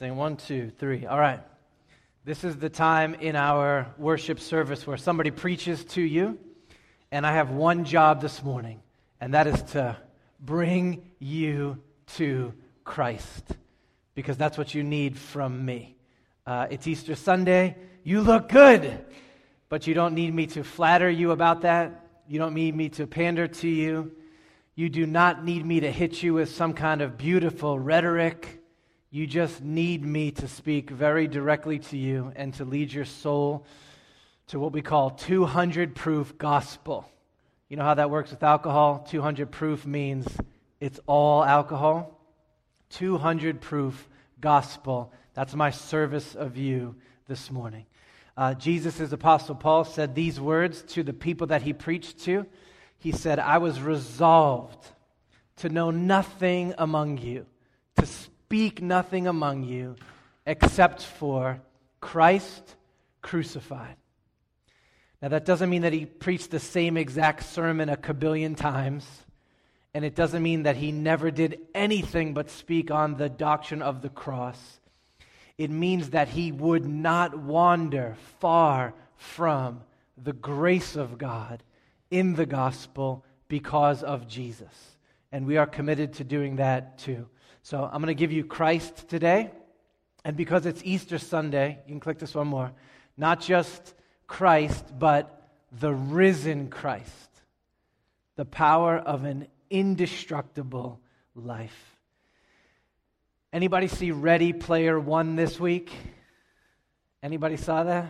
Saying one, two, three. All right. This is the time in our worship service where somebody preaches to you, and I have one job this morning, and that is to bring you to Christ, because that's what you need from me. Uh, it's Easter Sunday. You look good, but you don't need me to flatter you about that. You don't need me to pander to you. You do not need me to hit you with some kind of beautiful rhetoric. You just need me to speak very directly to you and to lead your soul to what we call 200 proof gospel. You know how that works with alcohol? 200 proof means it's all alcohol. 200 proof gospel. That's my service of you this morning. Uh, Jesus' apostle Paul said these words to the people that he preached to. He said, I was resolved to know nothing among you, speak nothing among you except for Christ crucified. Now, that doesn't mean that he preached the same exact sermon a kabillion times, and it doesn't mean that he never did anything but speak on the doctrine of the cross. It means that he would not wander far from the grace of God in the gospel because of Jesus. And we are committed to doing that too. So I'm going to give you Christ today. And because it's Easter Sunday, you can click this one more. Not just Christ, but the risen Christ. The power of an indestructible life. Anybody see Ready Player One this week? Anybody saw that?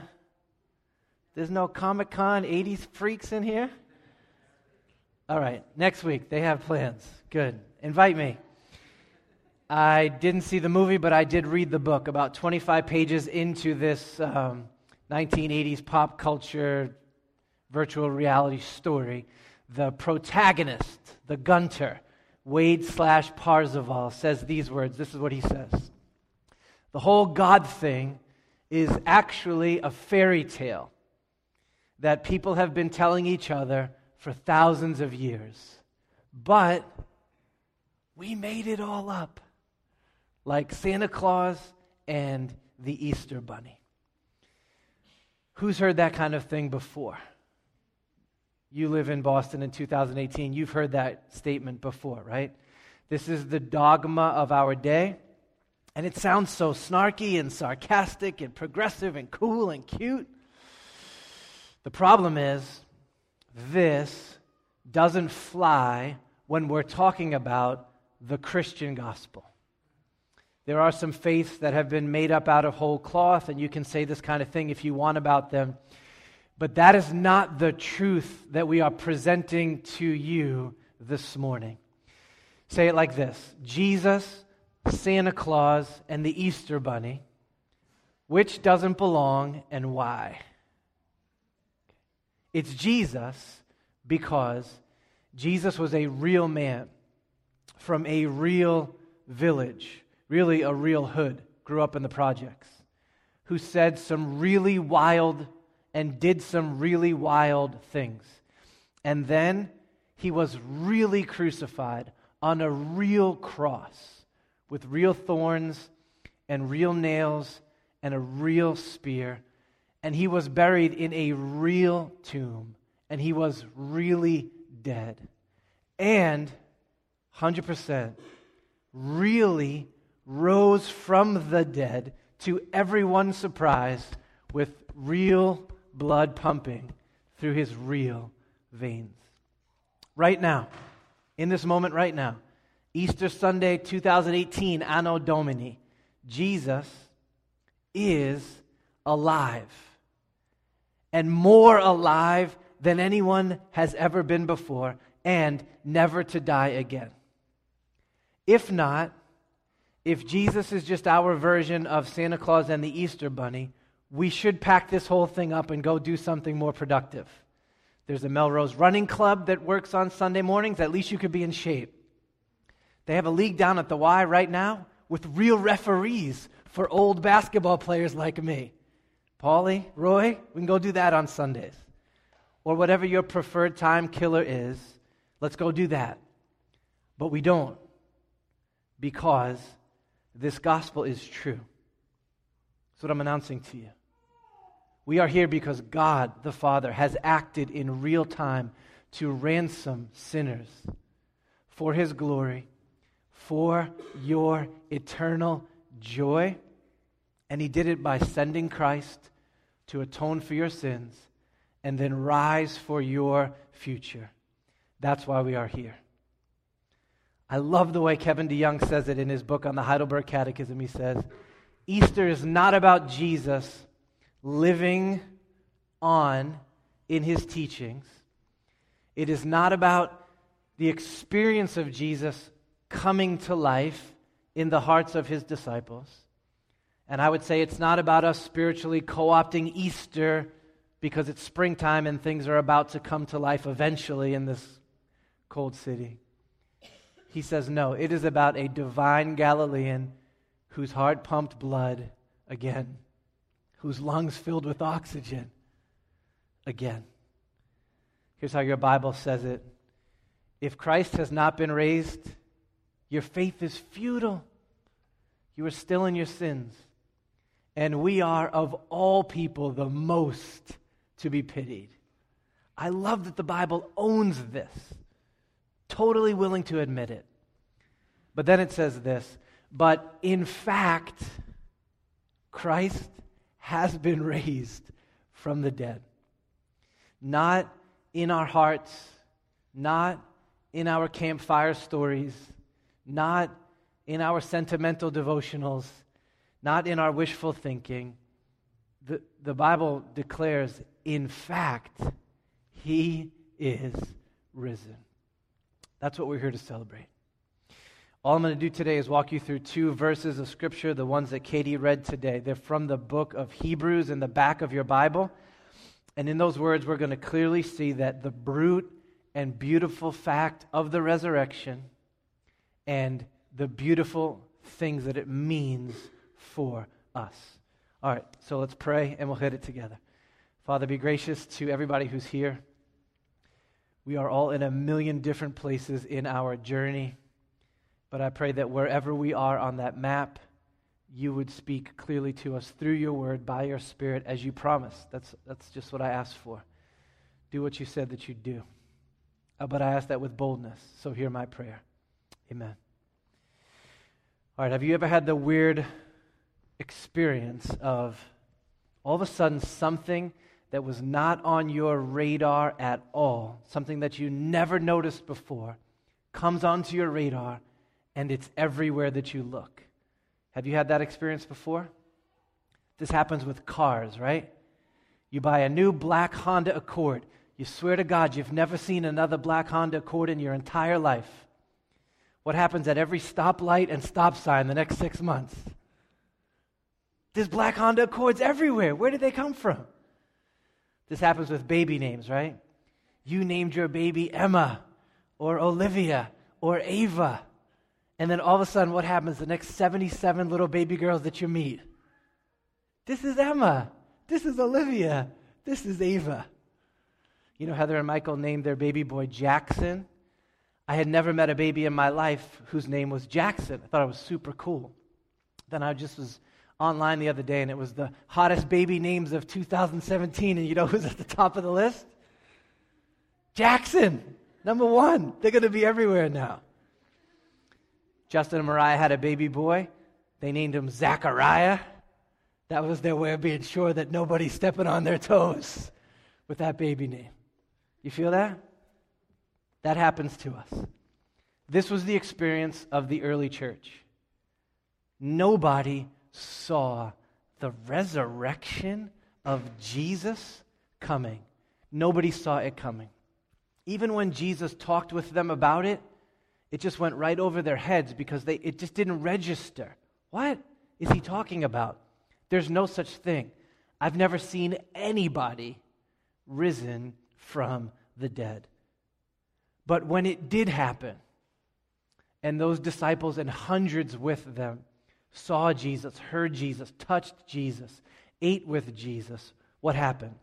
There's no Comic Con 80s freaks in here? All right, next week they have plans. Good. Invite me. I didn't see the movie, but I did read the book about 25 pages into this um, 1980s pop culture virtual reality story. The protagonist, the Gunter, Wade slash Parzival, says these words. This is what he says The whole God thing is actually a fairy tale that people have been telling each other for thousands of years. But we made it all up like Santa Claus and the Easter Bunny. Who's heard that kind of thing before? You live in Boston in 2018. You've heard that statement before, right? This is the dogma of our day. And it sounds so snarky and sarcastic and progressive and cool and cute. The problem is, this doesn't fly when we're talking about the Christian gospel. There are some faiths that have been made up out of whole cloth, and you can say this kind of thing if you want about them. But that is not the truth that we are presenting to you this morning. Say it like this Jesus, Santa Claus, and the Easter Bunny. Which doesn't belong and why? It's Jesus because Jesus was a real man from a real village really a real hood, grew up in the projects, who said some really wild and did some really wild things. And then he was really crucified on a real cross with real thorns and real nails and a real spear. And he was buried in a real tomb. And he was really dead. And 100% really rose from the dead to everyone's surprise with real blood pumping through his real veins. Right now, in this moment right now, Easter Sunday 2018, Anno Domini, Jesus is alive. And more alive than anyone has ever been before, and never to die again. If not, if Jesus is just our version of Santa Claus and the Easter Bunny, we should pack this whole thing up and go do something more productive. There's a Melrose Running Club that works on Sunday mornings. At least you could be in shape. They have a league down at the Y right now with real referees for old basketball players like me. Paulie, Roy, we can go do that on Sundays. Or whatever your preferred time killer is, let's go do that. But we don't because this gospel is true. That's what I'm announcing to you. We are here because God, the Father, has acted in real time to ransom sinners for his glory, for your eternal joy. And he did it by sending Christ to atone for your sins and then rise for your future. That's why we are here. I love the way Kevin DeYoung says it in his book on the Heidelberg Catechism. He says, Easter is not about Jesus living on in his teachings. It is not about the experience of Jesus coming to life in the hearts of his disciples. And I would say it's not about us spiritually co opting Easter because it's springtime and things are about to come to life eventually in this cold city. He says, no, it is about a divine Galilean whose heart pumped blood again, whose lungs filled with oxygen again. Here's how your Bible says it If Christ has not been raised, your faith is futile. You are still in your sins. And we are, of all people, the most to be pitied. I love that the Bible owns this, totally willing to admit it. But then it says this but in fact, Christ has been raised from the dead. Not in our hearts, not in our campfire stories, not in our sentimental devotionals, not in our wishful thinking. The, the Bible declares, in fact, he is risen. That's what we're here to celebrate. All I'm going to do today is walk you through two verses of Scripture, the ones that Katie read today. They're from the book of Hebrews in the back of your Bible. And in those words, we're going to clearly see that the brute and beautiful fact of the resurrection and the beautiful things that it means for us. All right, so let's pray and we'll hit it together. Father, be gracious to everybody who's here. We are all in a million different places in our journey, but I pray that wherever we are on that map, you would speak clearly to us through your word by your spirit as you promised. That's, that's just what I asked for. Do what you said that you'd do. Uh, but I ask that with boldness. So hear my prayer. Amen. All right, have you ever had the weird experience of all of a sudden something that was not on your radar at all, something that you never noticed before, comes onto your radar and it's everywhere that you look? Have you had that experience before? This happens with cars, right? You buy a new black Honda Accord. You swear to God you've never seen another black Honda Accord in your entire life. What happens at every stoplight and stop sign the next six months? There's black Honda Accords everywhere. Where did they come from? This happens with baby names, right? You named your baby Emma or Olivia or Ava. And then all of a sudden, what happens? The next 77 little baby girls that you meet. This is Emma. This is Olivia. This is Ava. You know, Heather and Michael named their baby boy Jackson. I had never met a baby in my life whose name was Jackson. I thought it was super cool. Then I just was online the other day and it was the hottest baby names of 2017. And you know who's at the top of the list? Jackson, number one. They're going to be everywhere now. Justin and Mariah had a baby boy. They named him Zachariah. That was their way of being sure that nobody's stepping on their toes with that baby name. You feel that? That happens to us. This was the experience of the early church. Nobody saw the resurrection of Jesus coming. Nobody saw it coming. Even when Jesus talked with them about it, it just went right over their heads because they, it just didn't register. What is he talking about? There's no such thing. I've never seen anybody risen from the dead. But when it did happen, and those disciples and hundreds with them saw Jesus, heard Jesus, touched Jesus, ate with Jesus, what happened?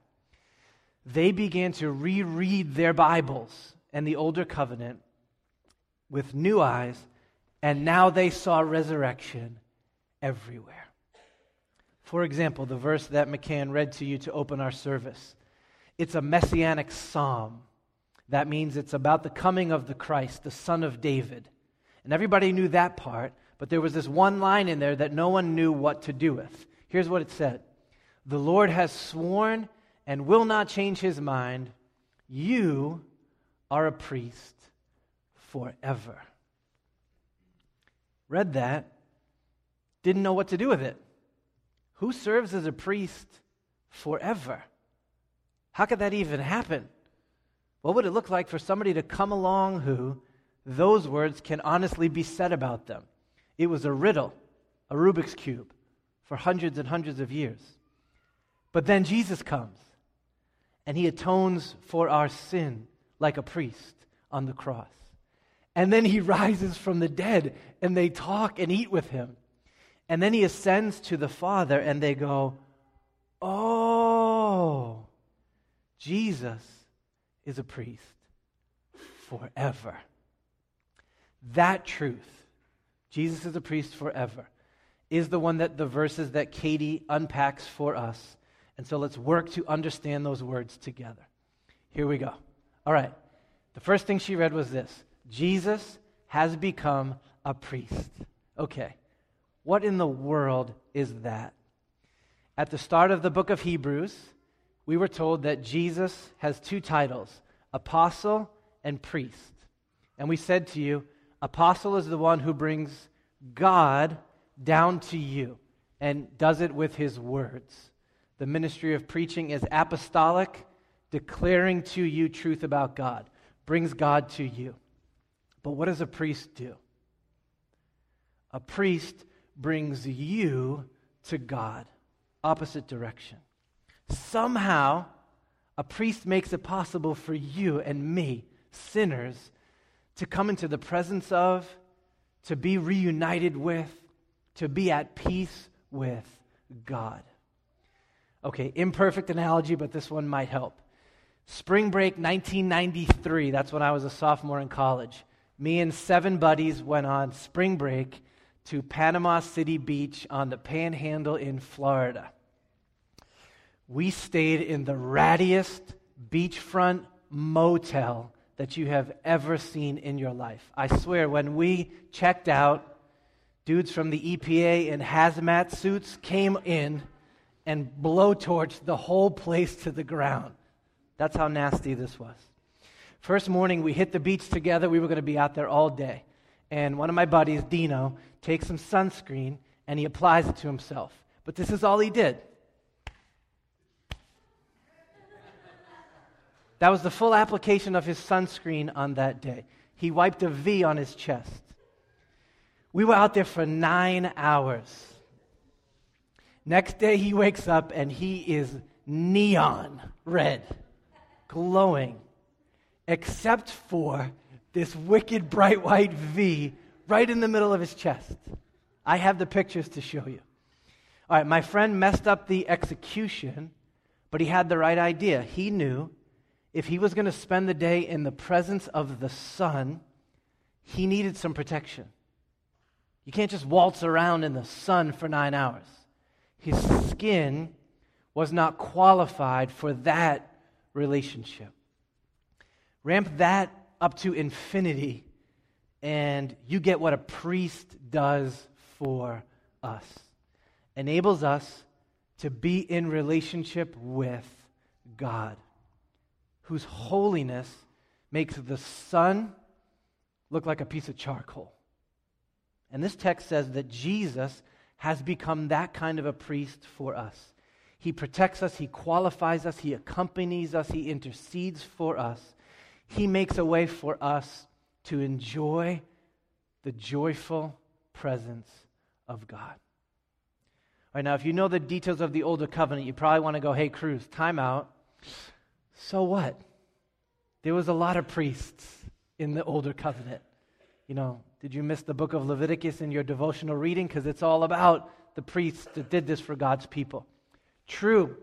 They began to reread their Bibles and the older covenant with new eyes, and now they saw resurrection everywhere. For example, the verse that McCann read to you to open our service. It's a messianic psalm. That means it's about the coming of the Christ, the Son of David. And everybody knew that part, but there was this one line in there that no one knew what to do with. Here's what it said The Lord has sworn and will not change his mind. You are a priest forever. Read that, didn't know what to do with it. Who serves as a priest forever? How could that even happen? What would it look like for somebody to come along who those words can honestly be said about them? It was a riddle, a Rubik's Cube, for hundreds and hundreds of years. But then Jesus comes and he atones for our sin like a priest on the cross. And then he rises from the dead and they talk and eat with him. And then he ascends to the Father, and they go, Oh, Jesus is a priest forever. That truth, Jesus is a priest forever, is the one that the verses that Katie unpacks for us. And so let's work to understand those words together. Here we go. All right. The first thing she read was this Jesus has become a priest. Okay. What in the world is that? At the start of the book of Hebrews, we were told that Jesus has two titles apostle and priest. And we said to you, apostle is the one who brings God down to you and does it with his words. The ministry of preaching is apostolic, declaring to you truth about God, brings God to you. But what does a priest do? A priest brings you to God, opposite direction. Somehow, a priest makes it possible for you and me, sinners, to come into the presence of, to be reunited with, to be at peace with God. Okay, imperfect analogy, but this one might help. Spring break 1993, that's when I was a sophomore in college. Me and seven buddies went on spring break to Panama City Beach on the panhandle in Florida. We stayed in the rattiest beachfront motel that you have ever seen in your life. I swear, when we checked out, dudes from the EPA in hazmat suits came in and blowtorched the whole place to the ground. That's how nasty this was. First morning, we hit the beach together. We were going to be out there all day. And one of my buddies, Dino, takes some sunscreen and he applies it to himself. But this is all he did. That was the full application of his sunscreen on that day. He wiped a V on his chest. We were out there for nine hours. Next day, he wakes up and he is neon red, glowing, except for this wicked bright white V right in the middle of his chest. I have the pictures to show you. All right, my friend messed up the execution, but he had the right idea. He knew if he was going to spend the day in the presence of the sun, he needed some protection. You can't just waltz around in the sun for nine hours. His skin was not qualified for that relationship. Ramp that up to infinity, and you get what a priest does for us. Enables us to be in relationship with God, whose holiness makes the sun look like a piece of charcoal. And this text says that Jesus has become that kind of a priest for us. He protects us, He qualifies us, He accompanies us, He intercedes for us he makes a way for us to enjoy the joyful presence of God. All right, now, if you know the details of the older covenant, you probably want to go, hey, Cruz, time out. So what? There was a lot of priests in the older covenant. You know, did you miss the book of Leviticus in your devotional reading? Because it's all about the priests that did this for God's people. True,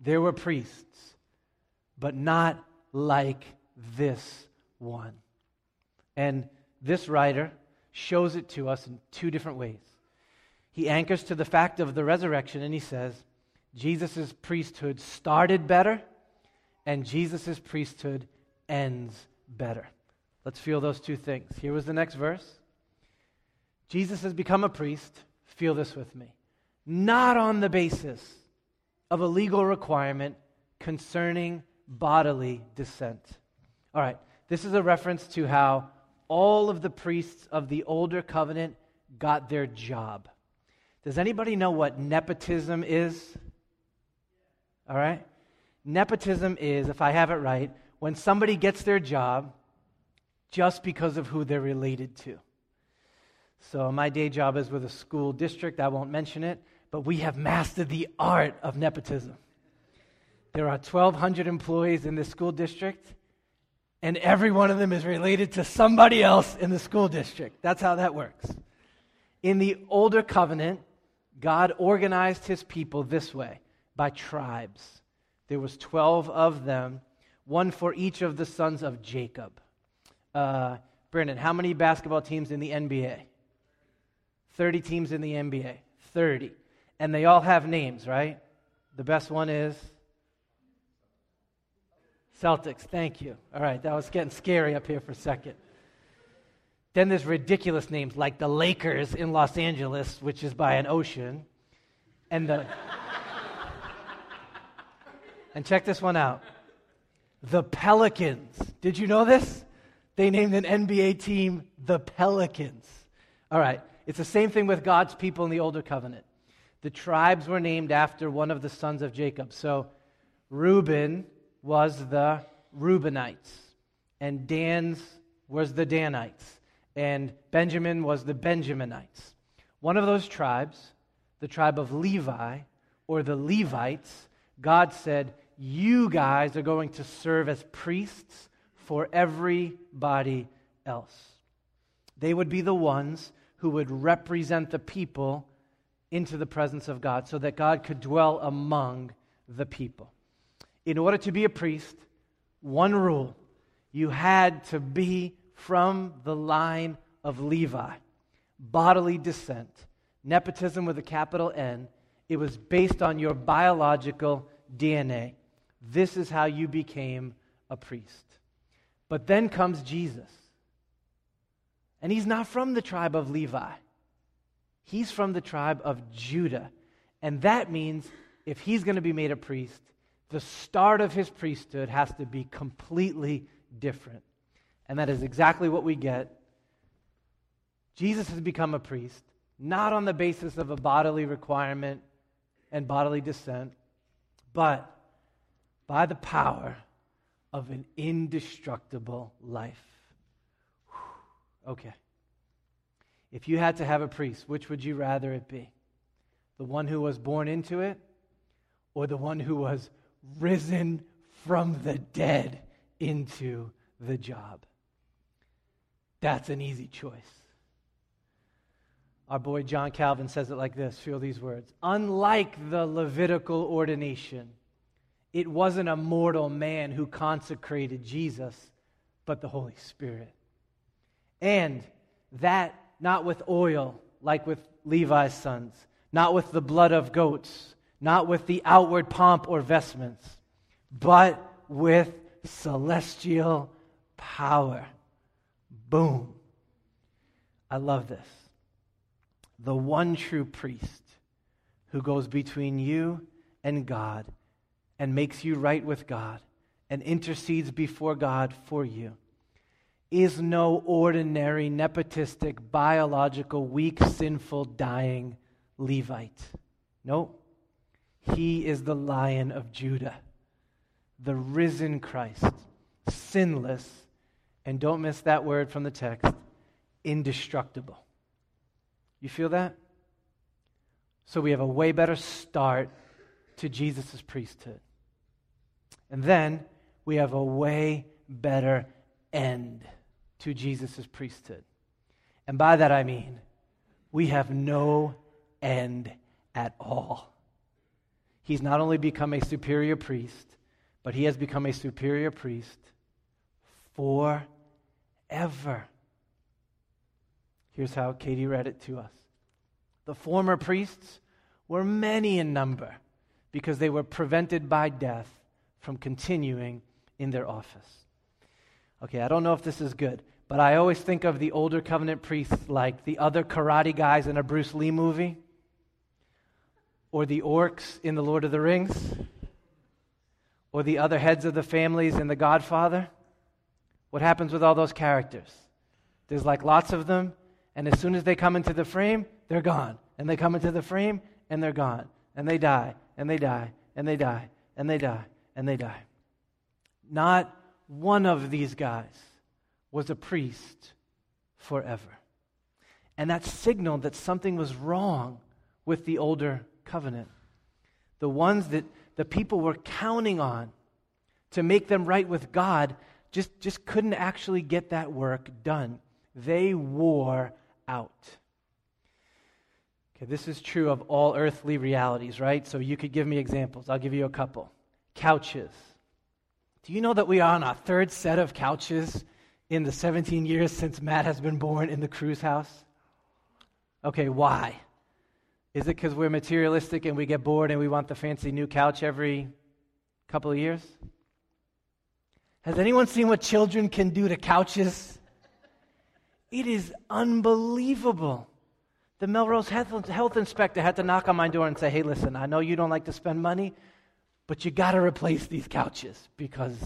there were priests, but not like this one. And this writer shows it to us in two different ways. he anchors to the fact of the resurrection and he says, Jesus' priesthood started better and Jesus' priesthood ends better. Let's feel those two things. Here was the next verse. Jesus has become a priest. Feel this with me. Not on the basis of a legal requirement concerning bodily descent. All right, this is a reference to how all of the priests of the older covenant got their job. Does anybody know what nepotism is? All right? Nepotism is, if I have it right, when somebody gets their job just because of who they're related to. So, my day job is with a school district. I won't mention it, but we have mastered the art of nepotism. There are 1,200 employees in this school district, and every one of them is related to somebody else in the school district. That's how that works. In the older covenant, God organized his people this way by tribes. There was 12 of them, one for each of the sons of Jacob. Uh, Brandon, how many basketball teams in the NBA? 30 teams in the NBA. 30. And they all have names, right? The best one is Celtics. Thank you. All right, that was getting scary up here for a second. Then there's ridiculous names like the Lakers in Los Angeles, which is by an ocean. And the And check this one out. The Pelicans. Did you know this? They named an NBA team the Pelicans. All right. It's the same thing with God's people in the Older Covenant. The tribes were named after one of the sons of Jacob. So Reuben was the Reubenites, and Dan's was the Danites, and Benjamin was the Benjaminites. One of those tribes, the tribe of Levi, or the Levites, God said, You guys are going to serve as priests for everybody else. They would be the ones who would represent the people into the presence of God so that God could dwell among the people. In order to be a priest, one rule you had to be from the line of Levi, bodily descent, nepotism with a capital N. It was based on your biological DNA. This is how you became a priest. But then comes Jesus. And he's not from the tribe of Levi, he's from the tribe of Judah. And that means if he's going to be made a priest, the start of his priesthood has to be completely different. And that is exactly what we get. Jesus has become a priest, not on the basis of a bodily requirement and bodily descent, but by the power of an indestructible life. Okay. If you had to have a priest, which would you rather it be? The one who was born into it or the one who was risen from the dead into the job? That's an easy choice. Our boy John Calvin says it like this feel these words. Unlike the Levitical ordination, it wasn't a mortal man who consecrated Jesus, but the Holy Spirit. And that not with oil, like with Levi's sons, not with the blood of goats, not with the outward pomp or vestments, but with celestial power. Boom. I love this. The one true priest who goes between you and God and makes you right with God and intercedes before God for you is no ordinary, nepotistic, biological, weak, sinful, dying Levite. No, he is the lion of Judah, the risen Christ, sinless, and don't miss that word from the text indestructible. You feel that? So we have a way better start to Jesus' priesthood. And then we have a way better end to Jesus' priesthood. And by that I mean, we have no end at all. He's not only become a superior priest, but he has become a superior priest forever. Here's how Katie read it to us The former priests were many in number because they were prevented by death from continuing in their office. Okay, I don't know if this is good, but I always think of the older covenant priests like the other karate guys in a Bruce Lee movie or the orcs in The Lord of the Rings or the other heads of the families in The Godfather. What happens with all those characters? There's like lots of them, and as soon as they come into the frame, they're gone. And they come into the frame, and they're gone. And they die, and they die, and they die, and they die, and they die. Not one of these guys was a priest forever. And that signaled that something was wrong with the older covenant. The ones that the people were counting on to make them right with God just, just couldn't actually get that work done. They wore out. Okay, this is true of all earthly realities, right? So you could give me examples. I'll give you a couple. Couches. Do you know that we are on our third set of couches in the 17 years since Matt has been born in the Cruz house? Okay, why? Is it because we're materialistic and we get bored and we want the fancy new couch every couple of years? Has anyone seen what children can do to couches? It is unbelievable. The Melrose health, health, inspector had to knock on my door and say, Hey, listen, I know you don't like to spend money, but you got to replace these couches because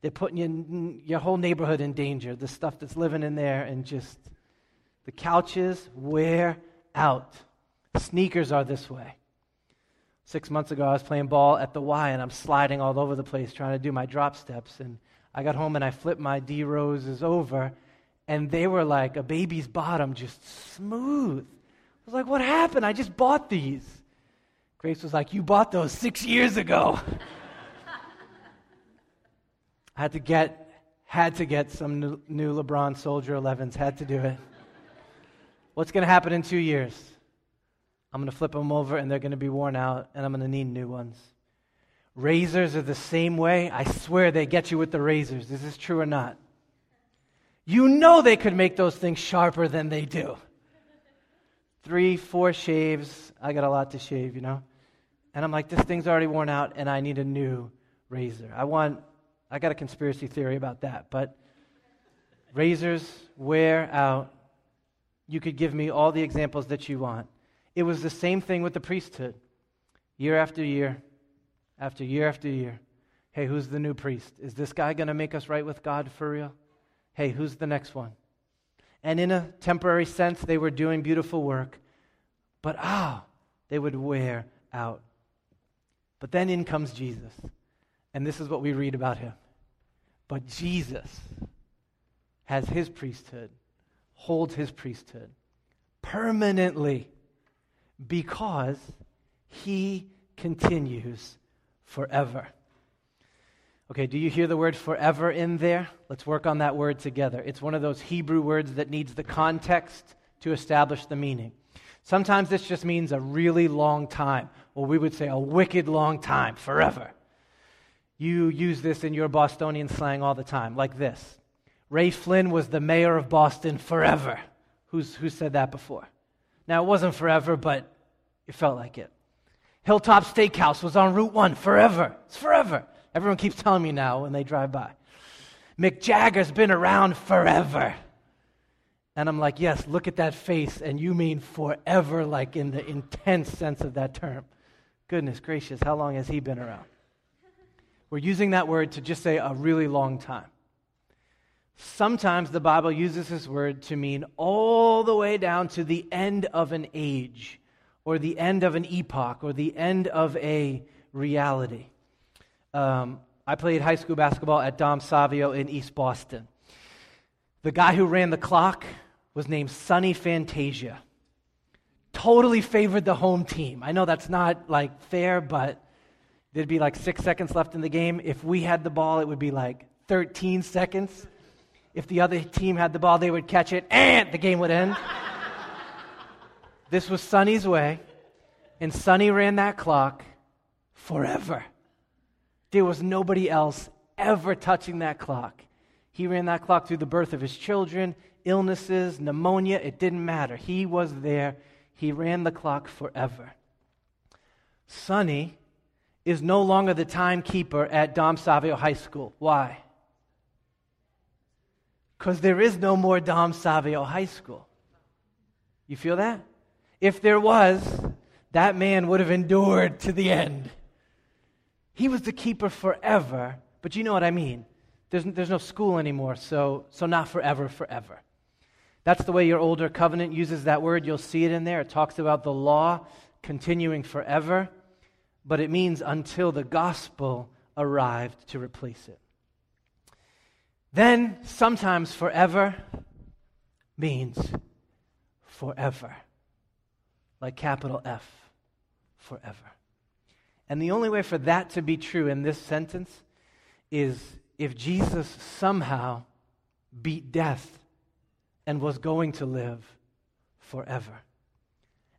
they're putting your, your whole neighborhood in danger. The stuff that's living in there and just the couches wear out. Sneakers are this way. Six months ago, I was playing ball at the Y and I'm sliding all over the place trying to do my drop steps. And I got home and I flipped my D roses over and they were like a baby's bottom, just smooth. I was like, what happened? I just bought these. Grace was like, You bought those six years ago. I had to get, had to get some new, LeBron Soldier 11s, had to do it. What's going to happen in two years? I'm going to flip them over and they're going to be worn out and I'm going to need new ones. Razors are the same way. I swear they get you with the razors. Is this true or not? You know they could make those things sharper than they do. Three, four shaves. I got a lot to shave, you know? And I'm like, this thing's already worn out and I need a new razor. I want, I got a conspiracy theory about that, but razors wear out. You could give me all the examples that you want. It was the same thing with the priesthood. Year after year, after year after year. Hey, who's the new priest? Is this guy going to make us right with God for real? Hey, who's the next one? And in a temporary sense, they were doing beautiful work, but ah, they would wear out. But then in comes Jesus. And this is what we read about him. But Jesus has his priesthood, holds his priesthood permanently because he continues forever. Okay, do you hear the word forever in there? Let's work on that word together. It's one of those Hebrew words that needs the context to establish the meaning. Sometimes this just means a really long time, or we would say a wicked long time, forever. You use this in your Bostonian slang all the time, like this Ray Flynn was the mayor of Boston forever. Who's, who said that before? Now, it wasn't forever, but it felt like it. Hilltop Steakhouse was on Route 1 forever. It's forever. Everyone keeps telling me now when they drive by. Mick Jagger's been around forever. And I'm like, yes, look at that face, and you mean forever, like in the intense sense of that term. Goodness gracious, how long has he been around? We're using that word to just say a really long time. Sometimes the Bible uses this word to mean all the way down to the end of an age, or the end of an epoch, or the end of a reality. Um, I played high school basketball at Dom Savio in East Boston. The guy who ran the clock was named Sonny Fantasia. Totally favored the home team. I know that's not like fair, but there'd be like six seconds left in the game. If we had the ball, it would be like 13 seconds. If the other team had the ball, they would catch it, and the game would end. this was Sonny's way, and Sonny ran that clock forever. There was nobody else ever touching that clock. He ran that clock through the birth of his children, illnesses, pneumonia, it didn't matter. He was there. He ran the clock forever. Sonny is no longer the timekeeper at Dom Savio High School. Why? Because there is no more Dom Savio High School. You feel that? If there was, that man would have endured to the end. He was the keeper forever, but you know what I mean. There's, there's no school anymore, so, so not forever, forever. That's the way your older covenant uses that word. You'll see it in there. It talks about the law continuing forever, but it means until the gospel arrived to replace it. Then, sometimes forever means forever, like capital F, forever. And the only way for that to be true in this sentence is if Jesus somehow beat death and was going to live forever.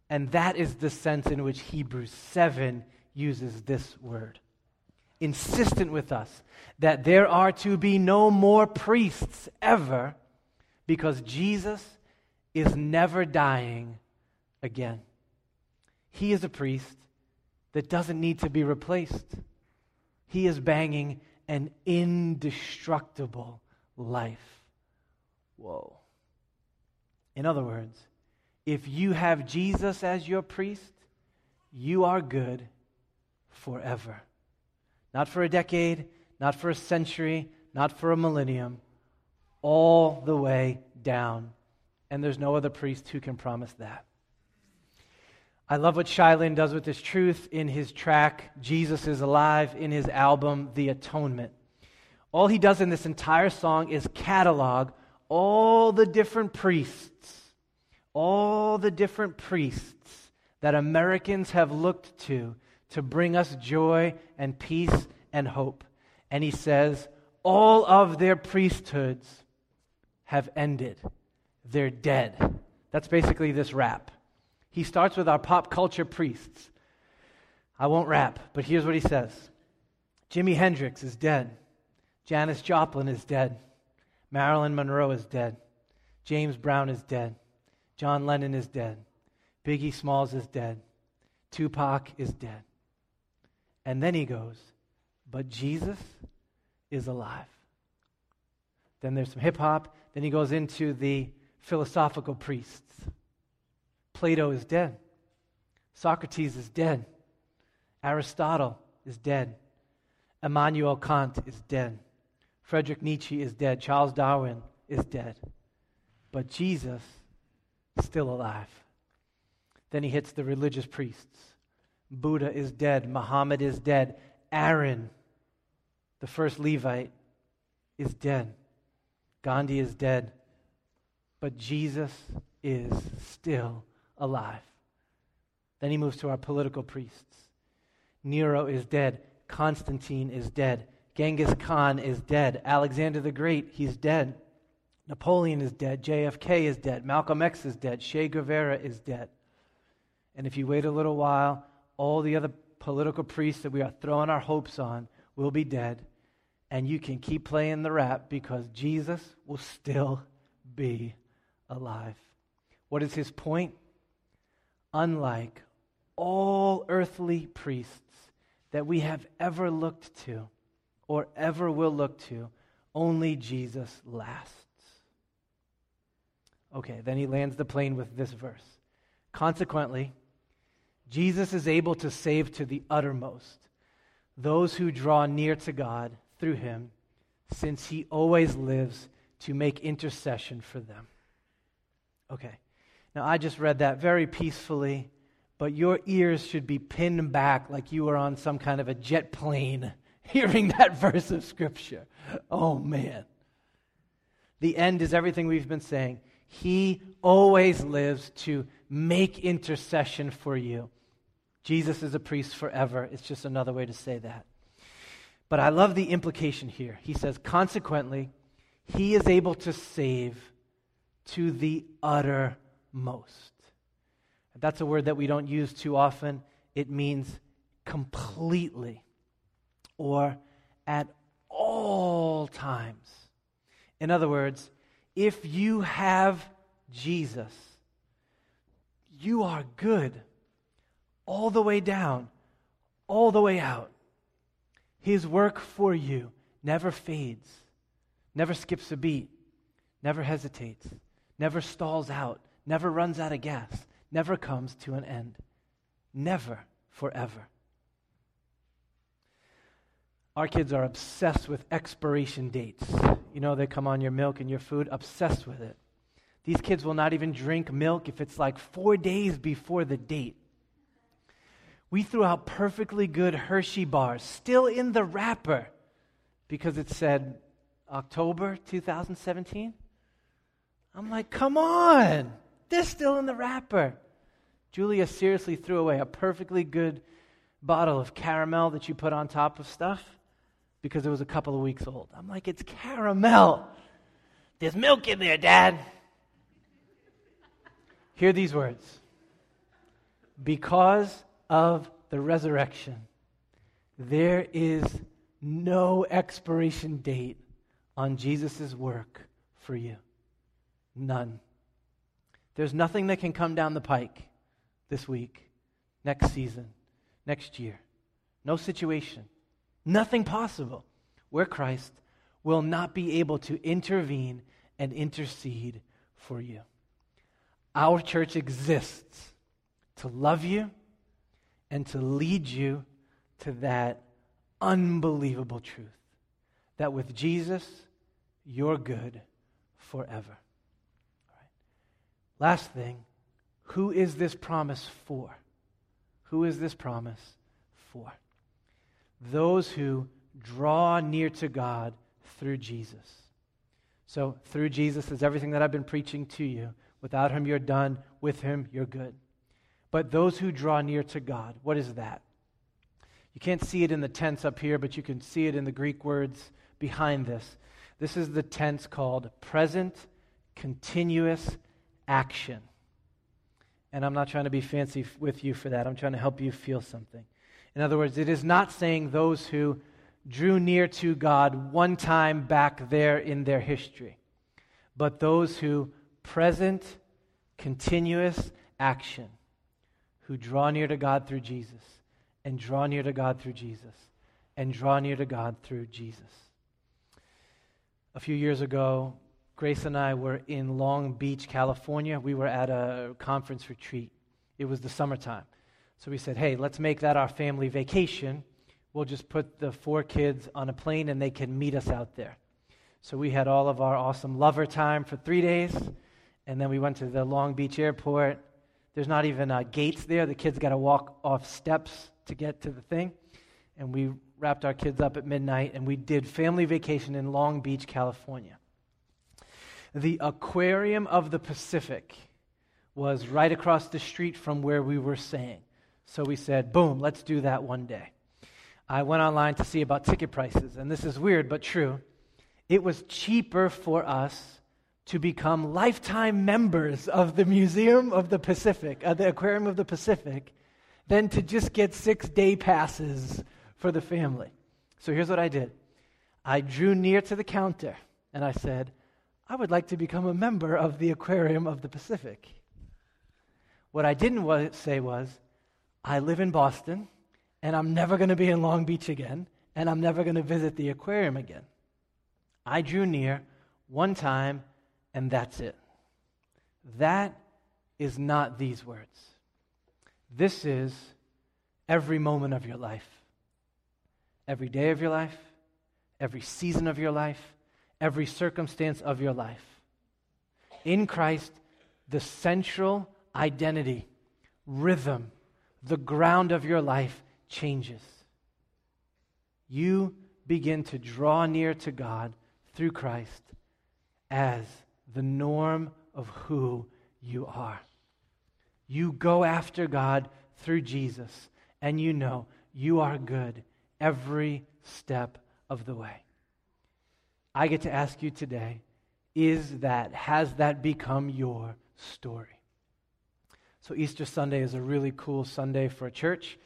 And that is the sense in which Hebrews 7 uses this word. Insistent with us that there are to be no more priests ever because Jesus is never dying again. He is a priest that doesn't need to be replaced. He is banging an indestructible life. Whoa. In other words, if you have Jesus as your priest, you are good forever. Not for a decade, not for a century, not for a millennium, all the way down. And there's no other priest who can promise that. I love what Shai Linne does with this truth in his track, Jesus is Alive, in his album, The Atonement. All he does in this entire song is catalog all the different priests, all the different priests that Americans have looked to to bring us joy and peace and hope. And he says, all of their priesthoods have ended. They're dead. That's basically this rap. He starts with our pop culture priests. I won't rap, but here's what he says Jimi Hendrix is dead. Janis Joplin is dead. Marilyn Monroe is dead. James Brown is dead. John Lennon is dead. Biggie Smalls is dead. Tupac is dead. And then he goes, But Jesus is alive. Then there's some hip hop. Then he goes into the philosophical priests. Plato is dead. Socrates is dead. Aristotle is dead. Immanuel Kant is dead. Friedrich Nietzsche is dead. Charles Darwin is dead. But Jesus is still alive. Then he hits the religious priests. Buddha is dead. Muhammad is dead. Aaron, the first Levite, is dead. Gandhi is dead. But Jesus is still alive. Then he moves to our political priests. Nero is dead. Constantine is dead. Genghis Khan is dead. Alexander the Great, he's dead. Napoleon is dead. JFK is dead. Malcolm X is dead. Che Guevara is dead. And if you wait a little while, all the other political priests that we are throwing our hopes on will be dead. And you can keep playing the rap because Jesus will still be alive. What is his point? Unlike all earthly priests that we have ever looked to, or ever will look to, only Jesus lasts. Okay, then he lands the plane with this verse. Consequently, Jesus is able to save to the uttermost those who draw near to God through him, since he always lives to make intercession for them. Okay, now I just read that very peacefully, but your ears should be pinned back like you were on some kind of a jet plane hearing that verse of Scripture. Oh, man. The end is everything we've been saying. He always lives to make intercession for you. Jesus is a priest forever. It's just another way to say that. But I love the implication here. He says, consequently, he is able to save to the uttermost. That's a word that we don't use too often. It means completely or at all times. In other words, if you have Jesus, You are good all the way down, all the way out. His work for you never fades, never skips a beat, never hesitates, never stalls out, never runs out of gas, never comes to an end. Never, forever. Our kids are obsessed with expiration dates. You know, they come on your milk and your food, obsessed with it. These kids will not even drink milk if it's like four days before the date. We threw out perfectly good Hershey bars, still in the wrapper, because it said October 2017. I'm like, come on, they're still in the wrapper. Julia seriously threw away a perfectly good bottle of caramel that you put on top of stuff because it was a couple of weeks old. I'm like, it's caramel. There's milk in there, Dad. Hear these words. Because of the resurrection, there is no expiration date on Jesus' work for you. None. There's nothing that can come down the pike this week, next season, next year. No situation Nothing possible where Christ will not be able to intervene and intercede for you. Our church exists to love you and to lead you to that unbelievable truth that with Jesus, you're good forever. Last thing, who is this promise for? Who is this promise for? Those who draw near to God through Jesus. So, through Jesus is everything that I've been preaching to you. Without him, you're done. With him, you're good. But those who draw near to God, what is that? You can't see it in the tense up here, but you can see it in the Greek words behind this. This is the tense called present continuous action. And I'm not trying to be fancy with you for that. I'm trying to help you feel something. In other words, it is not saying those who drew near to God one time back there in their history, but those who present, continuous action, who draw near to God through Jesus, and draw near to God through Jesus, and draw near to God through Jesus. A few years ago, Grace and I were in Long Beach, California. We were at a conference retreat. It was the summertime. So we said, hey, let's make that our family vacation. We'll just put the four kids on a plane and they can meet us out there. So we had all of our awesome lover time for three days. And then we went to the Long Beach airport. There's not even uh, gates there. The kids got to walk off steps to get to the thing. And we wrapped our kids up at midnight and we did family vacation in Long Beach, California. The Aquarium of the Pacific was right across the street from where we were staying. So we said, boom, let's do that one day. I went online to see about ticket prices, and this is weird but true. It was cheaper for us to become lifetime members of the Museum of the Pacific, uh, the Aquarium of the Pacific, than to just get six day passes for the family. So here's what I did I drew near to the counter and I said, I would like to become a member of the Aquarium of the Pacific. What I didn't say was, I live in Boston, and I'm never going to be in Long Beach again, and I'm never going to visit the aquarium again. I drew near one time, and that's it. That is not these words. This is every moment of your life, every day of your life, every season of your life, every circumstance of your life. In Christ, the central identity, rhythm, the ground of your life changes. You begin to draw near to God through Christ as the norm of who you are. You go after God through Jesus, and you know you are good every step of the way. I get to ask you today is that, has that become your story? So, Easter Sunday is a really cool Sunday for a church.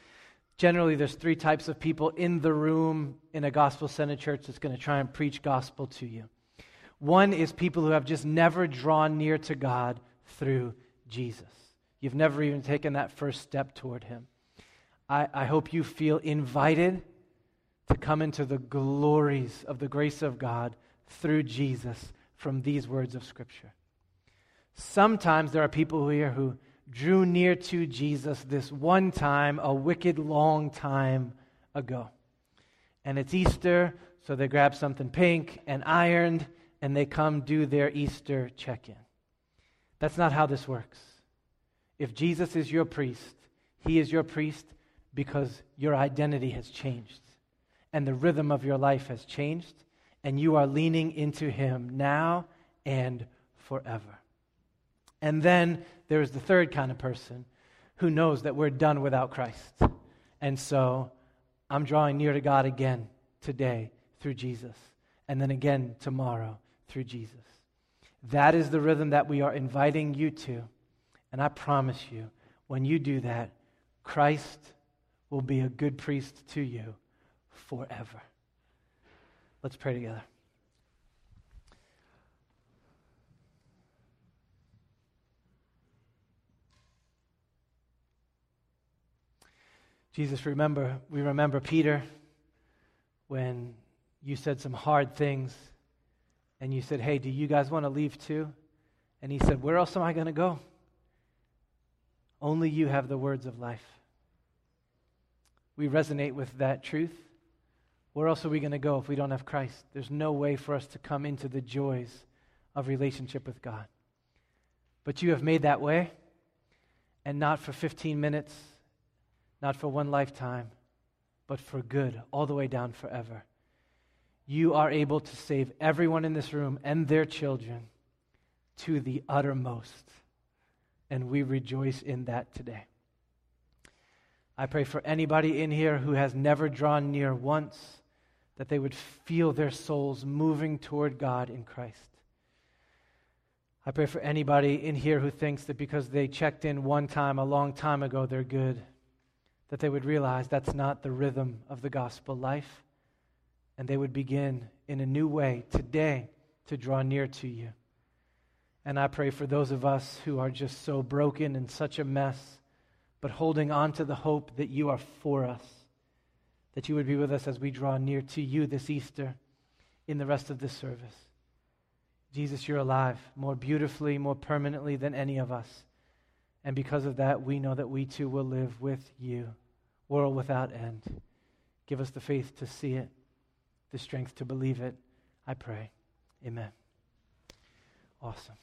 Generally, there's three types of people in the room in a gospel centered church that's going to try and preach gospel to you. One is people who have just never drawn near to God through Jesus. You've never even taken that first step toward Him. I, I hope you feel invited to come into the glories of the grace of God through Jesus from these words of Scripture. Sometimes there are people here who drew near to Jesus this one time, a wicked long time ago. And it's Easter, so they grab something pink and ironed, and they come do their Easter check in. That's not how this works. If Jesus is your priest, he is your priest because your identity has changed and the rhythm of your life has changed, and you are leaning into him now and forever. And then there is the third kind of person who knows that we're done without Christ. And so I'm drawing near to God again today through Jesus, and then again tomorrow through Jesus. That is the rhythm that we are inviting you to. And I promise you, when you do that, Christ will be a good priest to you forever. Let's pray together. Jesus, remember, we remember Peter when you said some hard things and you said, Hey, do you guys want to leave too? And he said, Where else am I going to go? Only you have the words of life. We resonate with that truth. Where else are we going to go if we don't have Christ? There's no way for us to come into the joys of relationship with God. But you have made that way, and not for 15 minutes, not for one lifetime, but for good, all the way down forever. You are able to save everyone in this room and their children to the uttermost. And we rejoice in that today. I pray for anybody in here who has never drawn near once that they would feel their souls moving toward God in Christ. I pray for anybody in here who thinks that because they checked in one time a long time ago, they're good that they would realize that's not the rhythm of the gospel life, and they would begin in a new way today to draw near to you. And I pray for those of us who are just so broken and such a mess, but holding on to the hope that you are for us, that you would be with us as we draw near to you this Easter in the rest of this service. Jesus, you're alive more beautifully, more permanently than any of us. And because of that, we know that we too will live with you, world without end. Give us the faith to see it, the strength to believe it. I pray. Amen. Awesome.